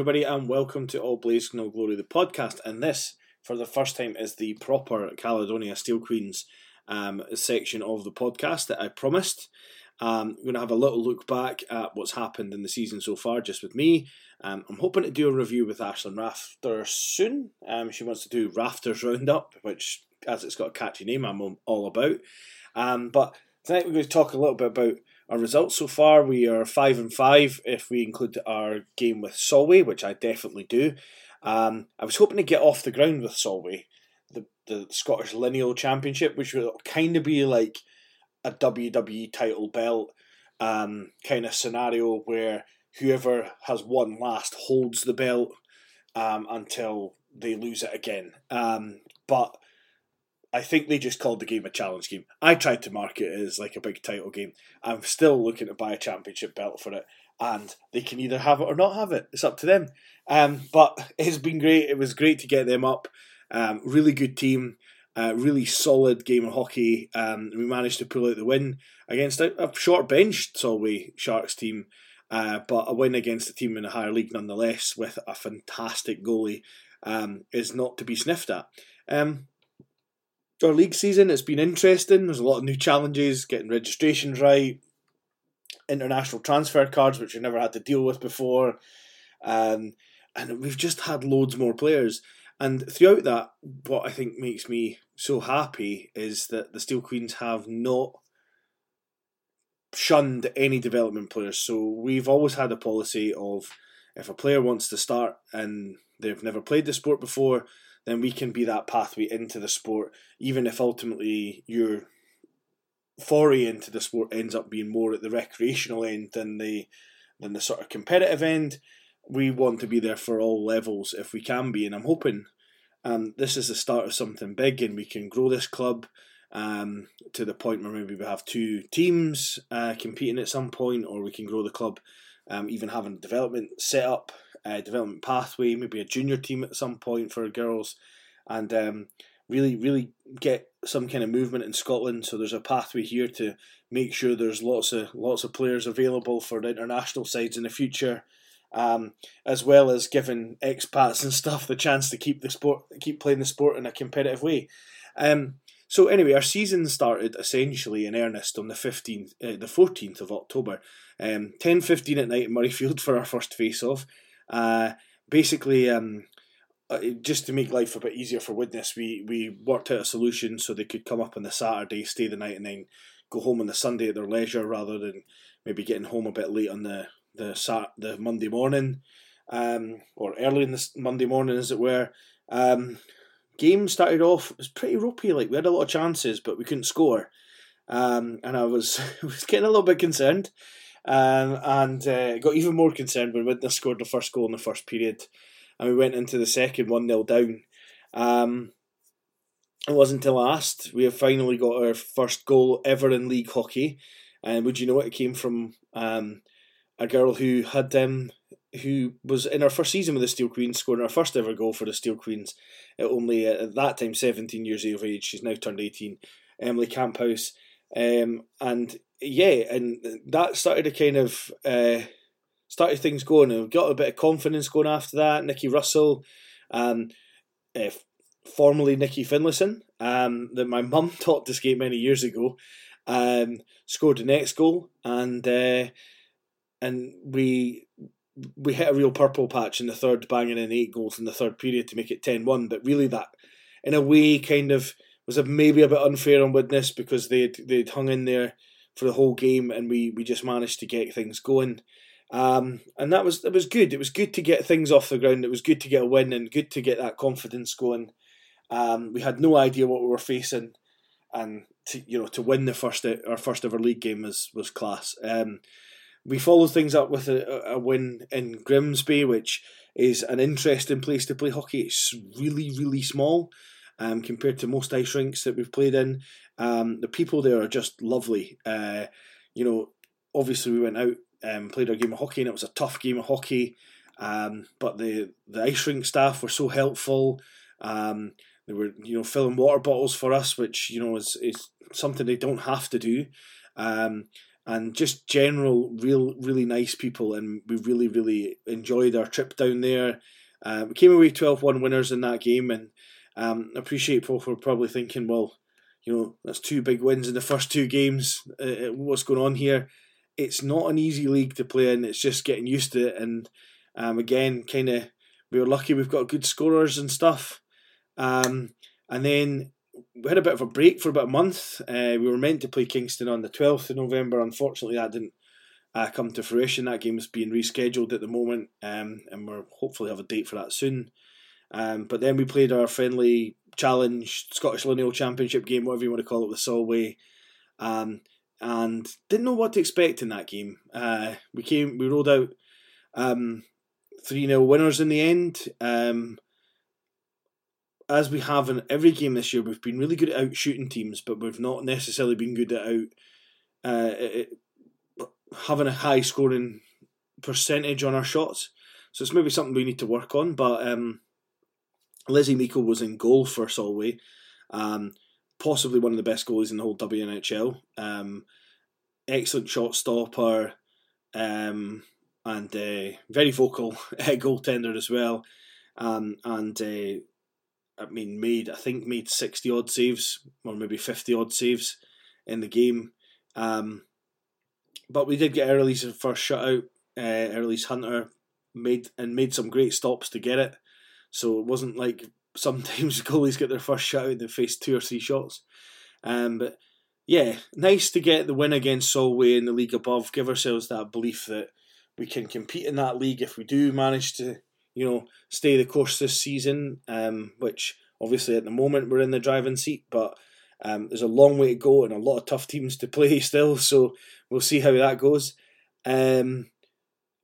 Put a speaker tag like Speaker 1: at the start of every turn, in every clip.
Speaker 1: Everybody, and welcome to All Blaze No Glory, the podcast. And this, for the first time, is the proper Caledonia Steel Queens um, section of the podcast that I promised. Um, we're going to have a little look back at what's happened in the season so far, just with me. Um, I'm hoping to do a review with Ashlyn Rafter soon. Um, she wants to do Rafters Roundup, which, as it's got a catchy name, I'm all about. Um, but tonight we're going to talk a little bit about our results so far, we are five and five if we include our game with Solway, which I definitely do. Um, I was hoping to get off the ground with Solway, the the Scottish Lineal Championship, which would kind of be like a WWE title belt um, kind of scenario where whoever has won last holds the belt um, until they lose it again. Um, but I think they just called the game a challenge game. I tried to market it as like a big title game. I'm still looking to buy a championship belt for it, and they can either have it or not have it. It's up to them. Um, but it's been great. It was great to get them up. Um, really good team. Uh, really solid game of hockey. Um, we managed to pull out the win against a, a short bench Solway Sharks team, uh, but a win against a team in a higher league nonetheless with a fantastic goalie um, is not to be sniffed at. Um, our league season. It's been interesting. There's a lot of new challenges, getting registrations right, international transfer cards, which we never had to deal with before. Um, and we've just had loads more players. And throughout that, what I think makes me so happy is that the Steel Queens have not shunned any development players. So we've always had a policy of if a player wants to start and they've never played the sport before, then we can be that pathway into the sport, even if ultimately your foray into the sport ends up being more at the recreational end than the than the sort of competitive end. We want to be there for all levels if we can be, and I'm hoping um, this is the start of something big, and we can grow this club um, to the point where maybe we have two teams uh, competing at some point, or we can grow the club, um, even having a development set up uh, development pathway, maybe a junior team at some point for girls, and um, really, really get some kind of movement in Scotland. So there's a pathway here to make sure there's lots of lots of players available for the international sides in the future, um, as well as giving expats and stuff the chance to keep the sport, keep playing the sport in a competitive way. Um, so anyway, our season started essentially in earnest on the fifteenth, uh, the fourteenth of October, um, ten fifteen at night in Murrayfield for our first face off. Uh, basically, um, uh, just to make life a bit easier for Widnes, we, we worked out a solution so they could come up on the Saturday, stay the night, and then go home on the Sunday at their leisure rather than maybe getting home a bit late on the the Sat the Monday morning, um, or early in the Monday morning, as it were. Um, game started off it was pretty ropey. Like we had a lot of chances, but we couldn't score, um, and I was was getting a little bit concerned. Um, and uh, got even more concerned when Widnes scored the first goal in the first period, and we went into the second one 0 down. Um, it wasn't until last we have finally got our first goal ever in league hockey, and would you know it, it came from um, a girl who had um, who was in her first season with the Steel Queens, scoring her first ever goal for the Steel Queens at only at that time 17 years of age. She's now turned 18. Emily Camphouse. Um, and yeah, and that started to kind of uh, started things going. And got a bit of confidence going after that. Nikki Russell, um, uh, formerly Nikki Finlayson, um, that my mum taught to skate many years ago, um, scored the next goal, and uh, and we we hit a real purple patch in the third, banging in eight goals in the third period to make it 10-1. But really, that in a way kind of was maybe a bit unfair on Widnes because they'd they'd hung in there for the whole game, and we we just managed to get things going. Um, and that was it was good. It was good to get things off the ground. It was good to get a win and good to get that confidence going. Um, we had no idea what we were facing, and to you know to win the first our first ever league game was was class. Um, we followed things up with a, a win in Grimsby, which is an interesting place to play hockey. It's really really small um, compared to most ice rinks that we've played in. Um, the people there are just lovely. Uh, you know, obviously we went out and um, played our game of hockey, and it was a tough game of hockey. Um, but the the ice rink staff were so helpful. Um, they were you know filling water bottles for us, which you know is is something they don't have to do. Um, and just general, real, really nice people. And we really, really enjoyed our trip down there. Uh, we came away 12 1 winners in that game, and um, appreciate people for probably thinking, well, you know, that's two big wins in the first two games. Uh, uh what's going on here? It's not an easy league to play in. It's just getting used to it. And um, again, kind of, we were lucky we've got good scorers and stuff. Um, and then we had a bit of a break for about a month. Uh, we were meant to play Kingston on the 12th of November. Unfortunately, that didn't uh, come to fruition. That game is being rescheduled at the moment, um, and we'll hopefully have a date for that soon. Um, but then we played our friendly challenge Scottish Lineal Championship game, whatever you want to call it, with Solway, um, and didn't know what to expect in that game. Uh, we came, we rolled out um, three 0 winners in the end. Um, as we have in every game this year, we've been really good at out shooting teams, but we've not necessarily been good at out uh, it, having a high scoring percentage on our shots. So it's maybe something we need to work on. But um, Lizzie Meikle was in goal for Solway, um, possibly one of the best goalies in the whole WNHL. Um, excellent shot stopper, um, and uh, very vocal goaltender as well. Um, and uh, I mean, made I think made sixty odd saves or maybe fifty odd saves in the game. Um, but we did get Early's first shutout. Uh, Early's Hunter made and made some great stops to get it. So it wasn't like sometimes goalies get their first shutout and they face two or three shots. Um, but yeah, nice to get the win against Solway in the league above. Give ourselves that belief that we can compete in that league if we do manage to you know, stay the course this season, um, which obviously at the moment we're in the driving seat, but um, there's a long way to go and a lot of tough teams to play still, so we'll see how that goes. Um,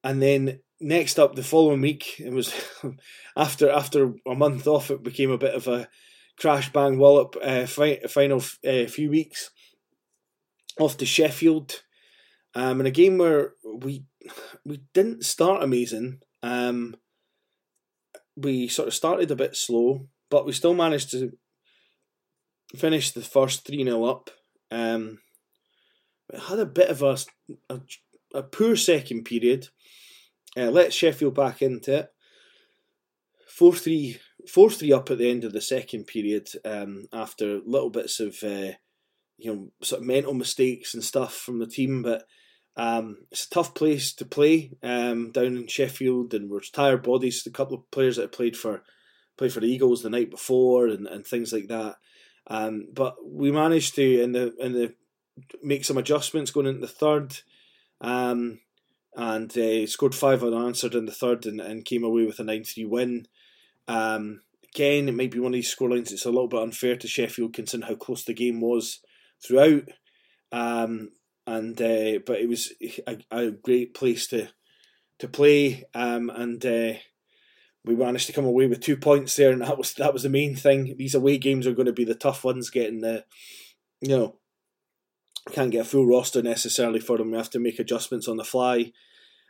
Speaker 1: and then next up, the following week, it was after after a month off, it became a bit of a crash bang wallop uh, fi- final uh, few weeks off to Sheffield, um, in a game where we we didn't start amazing. Um, we sort of started a bit slow, but we still managed to finish the first 3 0 up. Um, it had a bit of a, a, a poor second period. Uh, let Sheffield back into it. 4 3 4 3 up at the end of the second period um, after little bits of uh, you know sort of mental mistakes and stuff from the team, but um, it's a tough place to play um, down in Sheffield, and we're tired bodies. A couple of players that have played for played for the Eagles the night before, and, and things like that. Um, but we managed to in the in the make some adjustments going into the third, um, and uh, scored five unanswered in the third, and, and came away with a nine three win. Um, again, it might be one of these scorelines. It's a little bit unfair to Sheffield considering how close the game was throughout. Um, and uh, but it was a, a, great place to to play, um, and uh, we managed to come away with two points there, and that was that was the main thing. These away games are going to be the tough ones, getting the you know can't get a full roster necessarily for them. We have to make adjustments on the fly.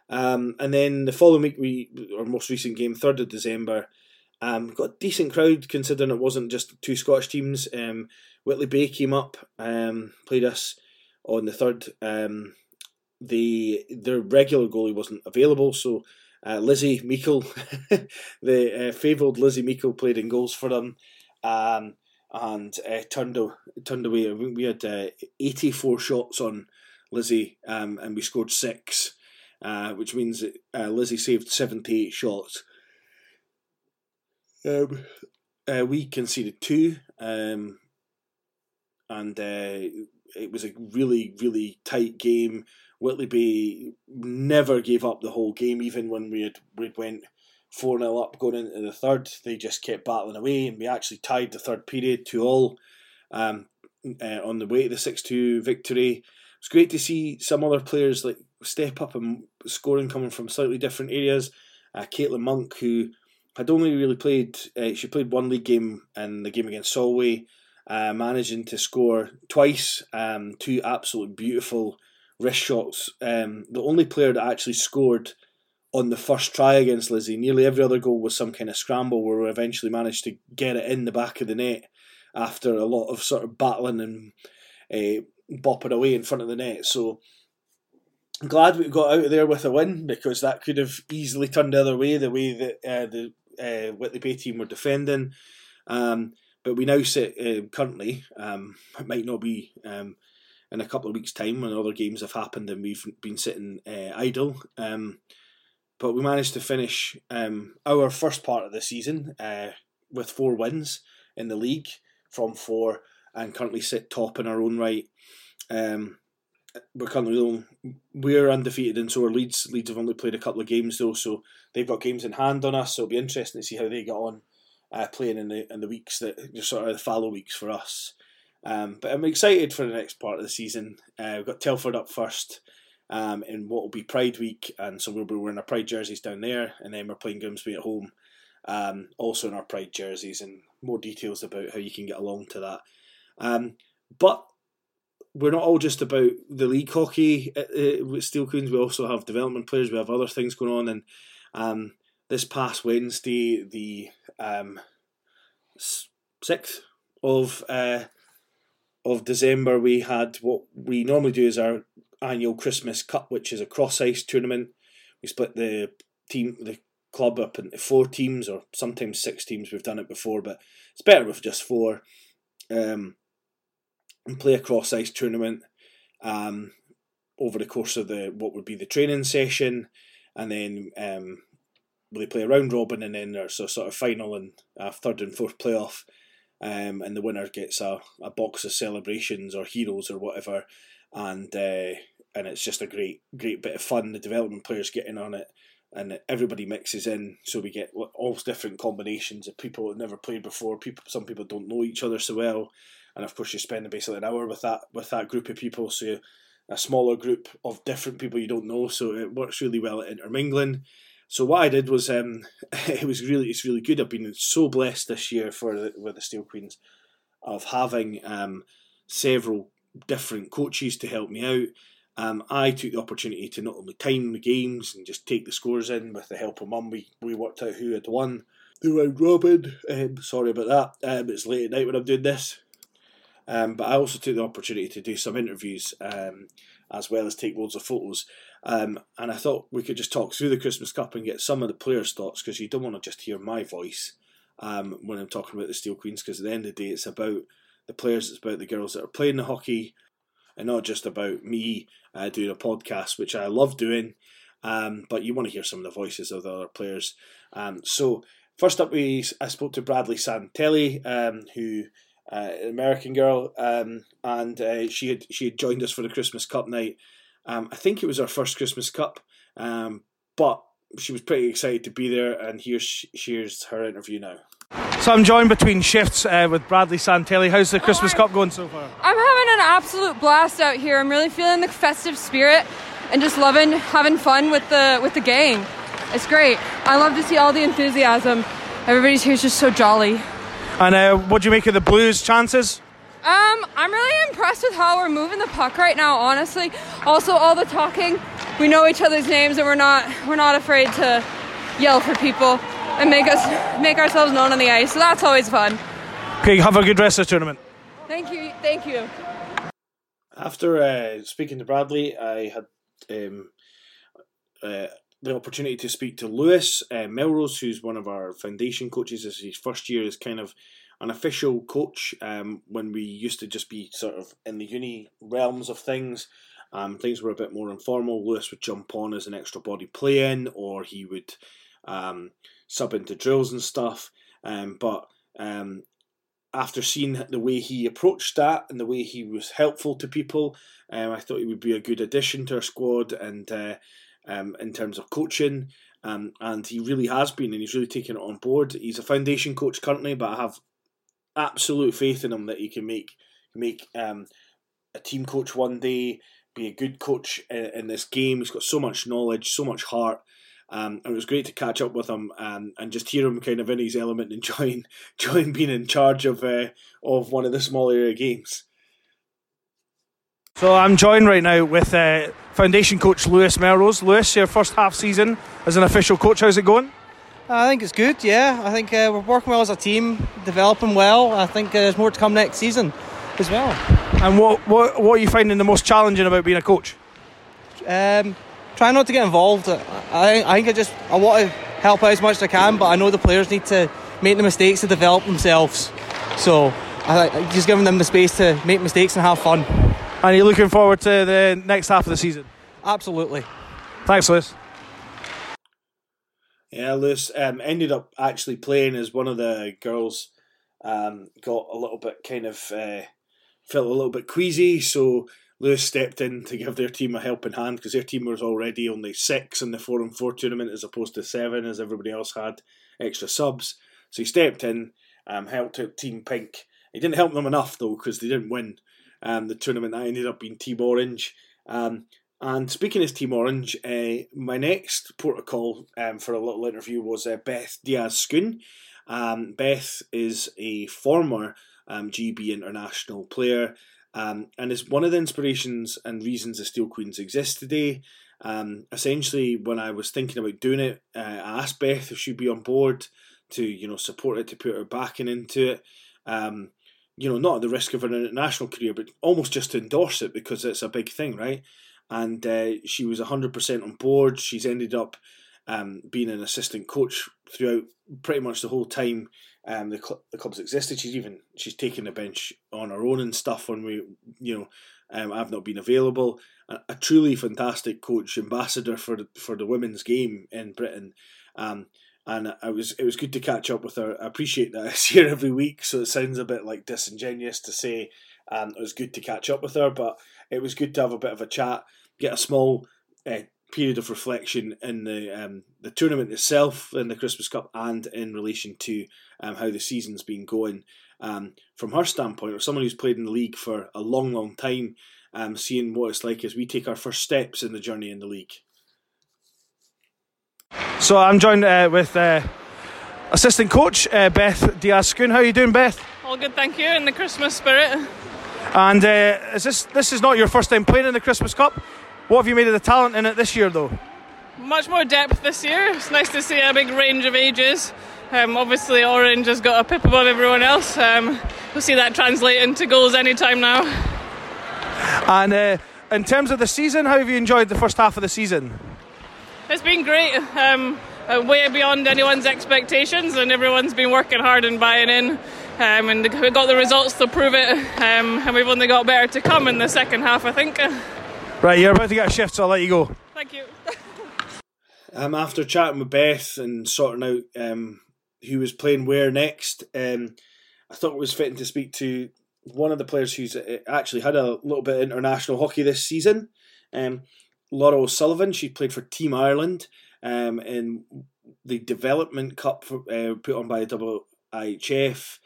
Speaker 1: Um, and then the following week, we our most recent game, third of December, um, got a decent crowd considering it wasn't just two Scottish teams. Um, Whitley Bay came up, um, played us on the third. Um, the their regular goalie wasn't available, so uh, Lizzie Meikle, the uh, favoured Lizzie Meikle, played in goals for them, um, and uh, turned turned away. We had uh, eighty four shots on Lizzie, um, and we scored six, uh, which means that, uh, Lizzie saved seventy eight shots. Um, we conceded two, um, and it was a really, really tight game. Whitley Bay never gave up the whole game, even when we had we went four 0 up going into the third. They just kept battling away, and we actually tied the third period to all um, uh, on the way to the six two victory. It's great to see some other players like step up and scoring coming from slightly different areas. Uh, Caitlin Monk, who had only really played, uh, she played one league game in the game against Solway uh, managing to score twice, um, two absolute beautiful wrist shots. Um, the only player that actually scored on the first try against Lizzie. Nearly every other goal was some kind of scramble where we eventually managed to get it in the back of the net after a lot of sort of battling and uh, bopping away in front of the net. So glad we got out of there with a win because that could have easily turned the other way, the way that uh, the uh, Whitley Bay team were defending. Um, but we now sit uh, currently, um, it might not be um, in a couple of weeks' time when other games have happened and we've been sitting idle. But we managed to finish um, our first part of the season uh, with four wins in the league from four and currently sit top in our own right. Um, we're currently we're undefeated and so are Leeds. Leeds have only played a couple of games though, so they've got games in hand on us. So it'll be interesting to see how they get on uh, playing in the in the weeks that just sort of the fallow weeks for us. Um, but I'm excited for the next part of the season. Uh, we've got Telford up first um, in what will be Pride Week, and so we'll be wearing our Pride jerseys down there, and then we're playing Grimsby at home, um, also in our Pride jerseys, and more details about how you can get along to that. Um, but we're not all just about the league hockey uh, uh, with Steel Queens. We also have development players. We have other things going on, and um, this past Wednesday, the um, sixth of uh, of December, we had what we normally do is our annual Christmas Cup, which is a cross ice tournament. We split the team, the club up into four teams, or sometimes six teams. We've done it before, but it's better with just four. Um, and play a cross ice tournament um, over the course of the what would be the training session, and then um, they play a round robin, and then there's a sort of final and a third and fourth playoff, um, and the winner gets a, a box of celebrations or heroes or whatever, and uh, and it's just a great great bit of fun. The development players getting on it. And everybody mixes in, so we get all different combinations of people that never played before. People, some people don't know each other so well, and of course you're spending basically an hour with that with that group of people. So a smaller group of different people you don't know, so it works really well at intermingling. So what I did was, um, it was really, it's really good. I've been so blessed this year for the, with the Steel Queens of having um, several different coaches to help me out. Um, I took the opportunity to not only time the games and just take the scores in with the help of mum. We, we worked out who had won the round robin. Um, sorry about that. Um, it's late at night when I'm doing this. Um, but I also took the opportunity to do some interviews um, as well as take loads of photos. Um, and I thought we could just talk through the Christmas Cup and get some of the players' thoughts because you don't want to just hear my voice when I'm talking about the Steel Queens because at the end of the day it's about the players, it's about the girls that are playing the hockey and not just about me uh, doing a podcast, which I love doing. Um, but you want to hear some of the voices of the other players. Um, so first up, we I spoke to Bradley Santelli, um, who uh, an American girl, um, and uh, she had she had joined us for the Christmas Cup night. Um, I think it was our first Christmas Cup, um, but she was pretty excited to be there. And here's here's her interview now. So I'm joined between shifts uh, with Bradley Santelli. How's the Christmas Cup going so far?
Speaker 2: I'm having an absolute blast out here. I'm really feeling the festive spirit and just loving having fun with the with the gang. It's great. I love to see all the enthusiasm. Everybody's here is just so jolly.
Speaker 1: And uh, what do you make of the Blues' chances?
Speaker 2: Um, I'm really impressed with how we're moving the puck right now. Honestly, also all the talking. We know each other's names, and we're not we're not afraid to yell for people and make us make ourselves known on the ice. So that's always fun.
Speaker 1: Okay, have a good rest of the tournament.
Speaker 2: Thank you, thank you.
Speaker 1: After uh, speaking to Bradley, I had um, uh, the opportunity to speak to Lewis uh, Melrose, who's one of our foundation coaches. This is his first year as kind of an official coach. Um, when we used to just be sort of in the uni realms of things, um, things were a bit more informal. Lewis would jump on as an extra body play in, or he would um, sub into drills and stuff. Um, but um, after seeing the way he approached that and the way he was helpful to people, um, I thought he would be a good addition to our squad and. Uh, um, in terms of coaching. Um, and he really has been, and he's really taken it on board. He's a foundation coach currently, but I have absolute faith in him that he can make make um, a team coach one day, be a good coach in, in, this game. He's got so much knowledge, so much heart. Um, and it was great to catch up with him um, and just hear him kind of in his element, enjoying enjoying being in charge of uh, of one of the small area games. So I'm joined right now with uh, Foundation coach Lewis Melrose. Lewis, your first half season as an official coach, how's it going?
Speaker 3: I think it's good. Yeah, I think uh, we're working well as a team, developing well. I think uh, there's more to come next season as well.
Speaker 1: And what, what what are you finding the most challenging about being a coach?
Speaker 3: Um, try not to get involved. I, I think I just I want to help out as much as I can, but I know the players need to make the mistakes to develop themselves. So I just giving them the space to make mistakes and have fun.
Speaker 4: And you're looking forward to the next half of the season?
Speaker 3: Absolutely.
Speaker 4: Thanks, Lewis.
Speaker 1: Yeah, Lewis um, ended up actually playing as one of the girls. Um, got a little bit kind of uh, felt a little bit queasy, so Lewis stepped in to give their team a helping hand because their team was already only six in the four and four tournament as opposed to seven, as everybody else had extra subs. So he stepped in, um, helped out Team Pink. He didn't help them enough though because they didn't win um, the tournament. That ended up being Team Orange. Um, and speaking as Team Orange, uh, my next protocol um, for a little interview was uh, Beth Diaz Schoon. Um, Beth is a former um, GB international player um, and it's one of the inspirations and reasons the Steel Queens exist today. Um, essentially, when I was thinking about doing it, uh, I asked Beth if she'd be on board to you know support it, to put her backing into it. Um, you know, not at the risk of an international career, but almost just to endorse it because it's a big thing, right? And uh, she was 100% on board. She's ended up um, being an assistant coach throughout pretty much the whole time um, the, cl- the club's existed. She's even she's taken the bench on her own and stuff when we, you know, um, I've not been available. A, a, truly fantastic coach, ambassador for the, for the women's game in Britain. Um, and I was it was good to catch up with her. I appreciate that I see her every week, so it sounds a bit like disingenuous to say um, it was good to catch up with her, but it was good to have a bit of a chat, get a small uh, period of reflection in the um, the tournament itself, in the Christmas Cup, and in relation to um, how the season's been going. Um, from her standpoint, or someone who's played in the league for a long, long time, um, seeing what it's like as we take our first steps in the journey in the league.
Speaker 4: So I'm joined uh, with uh, assistant coach uh, Beth Diaz Schoon. How are you doing, Beth?
Speaker 5: All good, thank you. In the Christmas spirit.
Speaker 4: And uh, is this this is not your first time playing in the Christmas Cup? What have you made of the talent in it this year, though?
Speaker 5: Much more depth this year. It's nice to see a big range of ages. Um, obviously, Orange has got a pip above everyone else. Um, we'll see that translate into goals anytime now.
Speaker 4: And uh, in terms of the season, how have you enjoyed the first half of the season?
Speaker 5: It's been great. Um, uh, way beyond anyone's expectations, and everyone's been working hard and buying in. Um, and we got the results to prove it, um, and we've only got better to come in the second half, I think.
Speaker 4: Right, you're about to get a shift, so I'll let you go.
Speaker 5: Thank you.
Speaker 1: um, after chatting with Beth and sorting out um, who was playing where next, um, I thought it was fitting to speak to one of the players who's uh, actually had a little bit of international hockey this season. Um, Laura O'Sullivan, she played for Team Ireland um, in the Development Cup for, uh, put on by the IHF.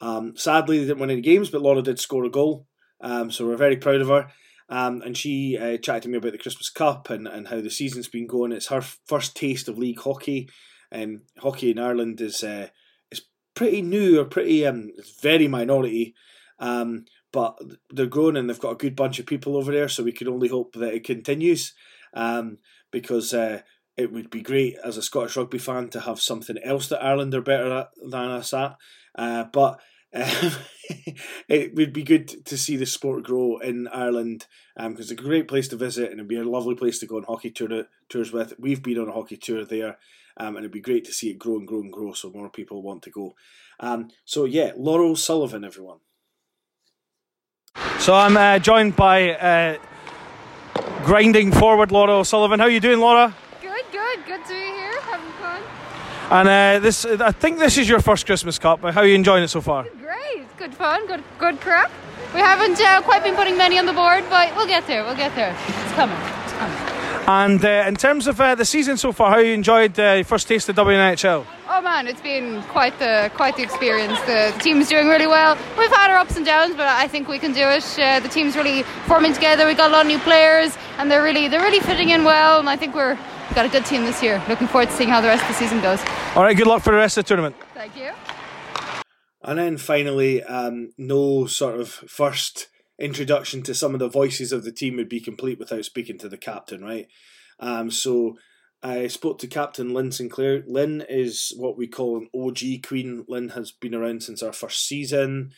Speaker 1: Um, sadly, they didn't win any games, but Laura did score a goal, um, so we're very proud of her. Um, and she uh, chatted to me about the Christmas Cup and, and how the season's been going. It's her first taste of league hockey. Um, hockey in Ireland is uh, is pretty new or pretty um, it's very minority, um, but they're growing and they've got a good bunch of people over there. So we can only hope that it continues, um, because uh, it would be great as a Scottish rugby fan to have something else that Ireland are better at than us at. Uh, but um, it would be good to see the sport grow in Ireland because um, it's a great place to visit and it'd be a lovely place to go on hockey tour, tours with. We've been on a hockey tour there um, and it'd be great to see it grow and grow and grow so more people want to go. Um, so, yeah, Laura O'Sullivan, everyone.
Speaker 4: So I'm uh, joined by uh, grinding forward Laura Sullivan. How are you doing, Laura?
Speaker 2: Good, good, good to be here, having fun.
Speaker 4: And uh, this, I think this is your first Christmas Cup. How are you enjoying it so far?
Speaker 2: Good fun, good, good craic. We haven't uh, quite been putting many on the board, but we'll get there. We'll get there. It's coming. It's coming.
Speaker 4: And uh, in terms of uh, the season so far, how you enjoyed uh, your first taste of WNHL?
Speaker 2: Oh man, it's been quite the quite the experience. The, the team's doing really well. We've had our ups and downs, but I think we can do it. Uh, the team's really forming together. We got a lot of new players, and they're really they're really fitting in well. And I think we're we've got a good team this year. Looking forward to seeing how the rest of the season goes.
Speaker 4: All right, good luck for the rest of the tournament.
Speaker 2: Thank you.
Speaker 1: And then finally, um, no sort of first introduction to some of the voices of the team would be complete without speaking to the captain, right? Um, so I spoke to Captain Lynn Sinclair. Lynn is what we call an OG queen. Lynn has been around since our first season.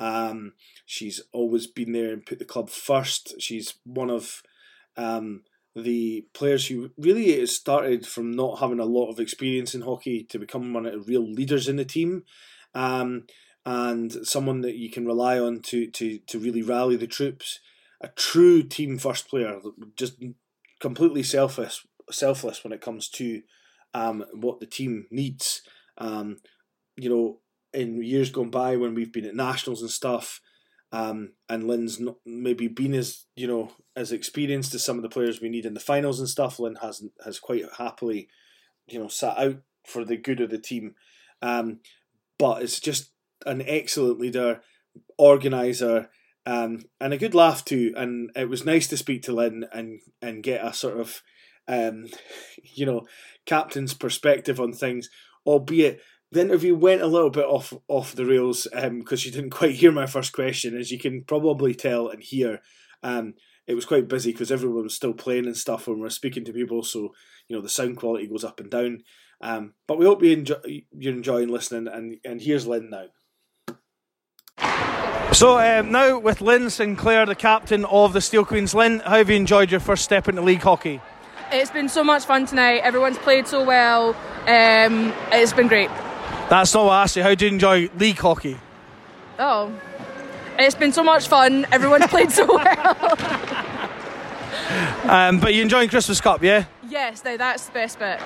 Speaker 1: Um, she's always been there and put the club first. She's one of um, the players who really started from not having a lot of experience in hockey to become one of the real leaders in the team. Um, and someone that you can rely on to, to, to really rally the troops. A true team first player, just completely selfless selfless when it comes to um, what the team needs. Um, you know, in years gone by when we've been at nationals and stuff, um, and Lynn's not maybe been as you know as experienced as some of the players we need in the finals and stuff. Lynn has has quite happily, you know, sat out for the good of the team. Um, but it's just an excellent leader, organizer, um, and a good laugh too. And it was nice to speak to Lynn and and get a sort of, um, you know, captain's perspective on things, albeit the interview went a little bit off off the rails because um, you didn't quite hear my first question, as you can probably tell and hear. Um, it was quite busy because everyone was still playing and stuff when we were speaking to people, so you know the sound quality goes up and down. Um, but we hope you enjoy, you're enjoying listening, and and here's Lynn now.
Speaker 4: So um, now with Lynn Sinclair, the captain of the Steel Queens, Lynn, how have you enjoyed your first step into league hockey?
Speaker 6: It's been so much fun tonight. Everyone's played so well. Um, it's been great.
Speaker 4: That's not what I asked you. How do you enjoy league hockey?
Speaker 6: Oh, it's been so much fun. Everyone's played so well.
Speaker 4: um, but you're enjoying Christmas Cup, yeah?
Speaker 6: Yes, no, that's the best bit.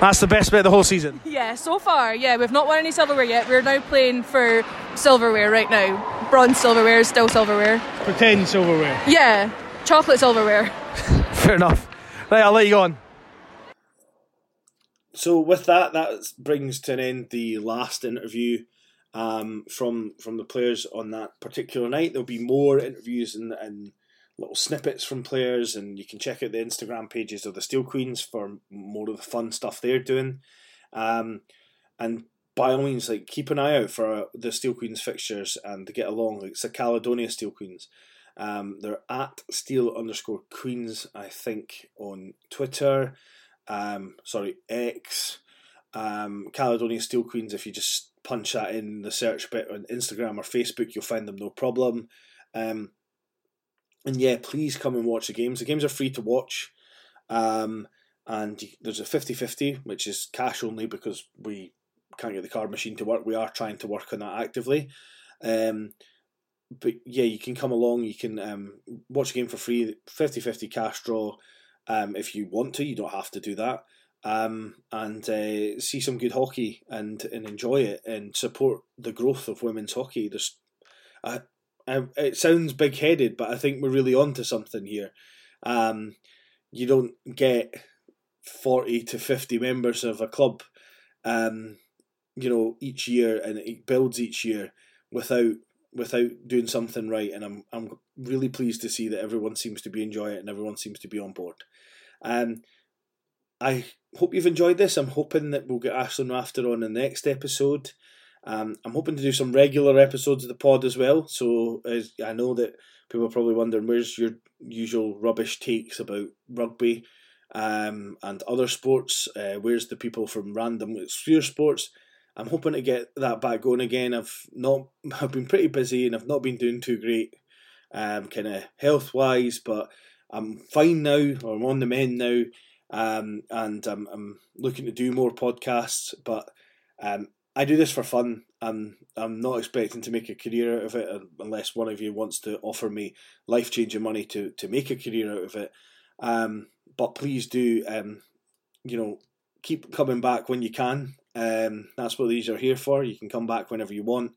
Speaker 4: That's the best bit of the whole season.
Speaker 6: Yeah, so far, yeah, we've not won any silverware yet. We're now playing for silverware right now. Bronze silverware is still silverware.
Speaker 4: Pretend silverware.
Speaker 6: Yeah, chocolate silverware.
Speaker 4: Fair enough. Right, I'll let you go on.
Speaker 1: So with that, that brings to an end the last interview um, from from the players on that particular night. There'll be more interviews and, and little snippets from players, and you can check out the Instagram pages of the Steel Queens for more of the fun stuff they're doing. Um, and by all means, like keep an eye out for the Steel Queens fixtures and to get along. It's the Caledonia Steel Queens. Um, they're at Steel underscore Queens, I think, on Twitter um, sorry, X, um, Caledonia Steel Queens. If you just punch that in the search bit on Instagram or Facebook, you'll find them no problem. Um, and yeah, please come and watch the games. The games are free to watch. Um, and there's a 50 50, which is cash only because we can't get the card machine to work. We are trying to work on that actively. Um, but yeah, you can come along, you can um, watch a game for free, 50 50 cash draw um, if you want to. You don't have to do that. Um, and uh, see some good hockey and, and enjoy it and support the growth of women's hockey. There's, uh, it sounds big headed, but I think we're really on to something here. Um, you don't get 40 to 50 members of a club, um, you know, each year and it builds each year without without doing something right. And I'm I'm really pleased to see that everyone seems to be enjoying it and everyone seems to be on board. Um, I hope you've enjoyed this. I'm hoping that we'll get Ashlyn Rafter on the next episode. Um, I'm hoping to do some regular episodes of the pod as well. So as I know that people are probably wondering where's your usual rubbish takes about rugby um, and other sports. Uh, where's the people from random obscure sports? I'm hoping to get that back going again. I've not I've been pretty busy and I've not been doing too great, um, kind of health wise, but I'm fine now, or I'm on the mend now, um, and I'm, I'm looking to do more podcasts. But um, I do this for fun. I'm I'm not expecting to make a career out of it unless one of you wants to offer me life changing money to to make a career out of it. Um, but please do, um, you know, keep coming back when you can. Um, that's what these are here for. You can come back whenever you want.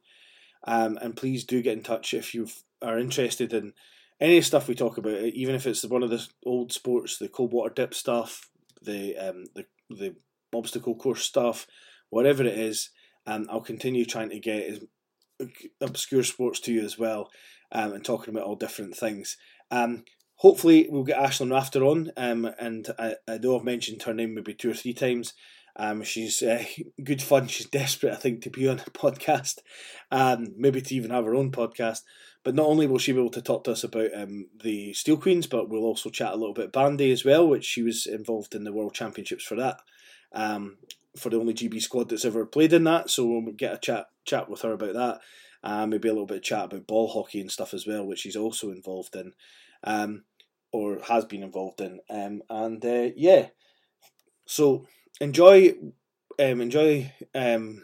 Speaker 1: Um, and please do get in touch if you are interested in any stuff we talk about, even if it's one of the old sports, the cold water dip stuff, the um, the the obstacle course stuff, whatever it is, um, I'll continue trying to get obscure sports to you as well, um, and talking about all different things. Um, hopefully, we'll get Ashlyn Rafter on, um, and I, I know I've mentioned her name maybe two or three times. Um, she's uh, good fun. She's desperate, I think, to be on a podcast, um, maybe to even have her own podcast. But not only will she be able to talk to us about um, the Steel Queens, but we'll also chat a little bit bandy as well, which she was involved in the World Championships for that. Um, for the only GB squad that's ever played in that, so we'll get a chat chat with her about that. Uh, maybe a little bit of chat about ball hockey and stuff as well, which she's also involved in. Um, or has been involved in. Um, and uh, yeah, so enjoy, um, enjoy um,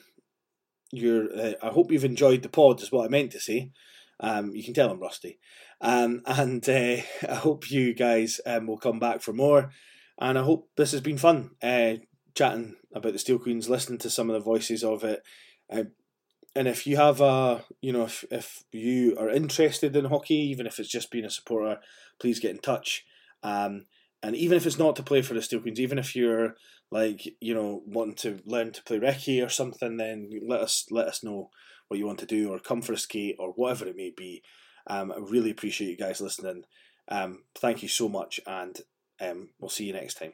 Speaker 1: your. Uh, I hope you've enjoyed the pod. Is what I meant to say. Um, you can tell I'm rusty. Um, and uh, I hope you guys will come back for more. And I hope this has been fun. Chatting about the Steel Queens, listening to some of the voices of it. Uh, and if you have a, you know, if, if you are interested in hockey, even if it's just being a supporter, please get in touch. Um, and even if it's not to play for the Steel Queens, even if you're like, you know, wanting to learn to play recce or something, then let us let us know what you want to do or come for a skate or whatever it may be. Um, I really appreciate you guys listening. Um, thank you so much, and um, we'll see you next time.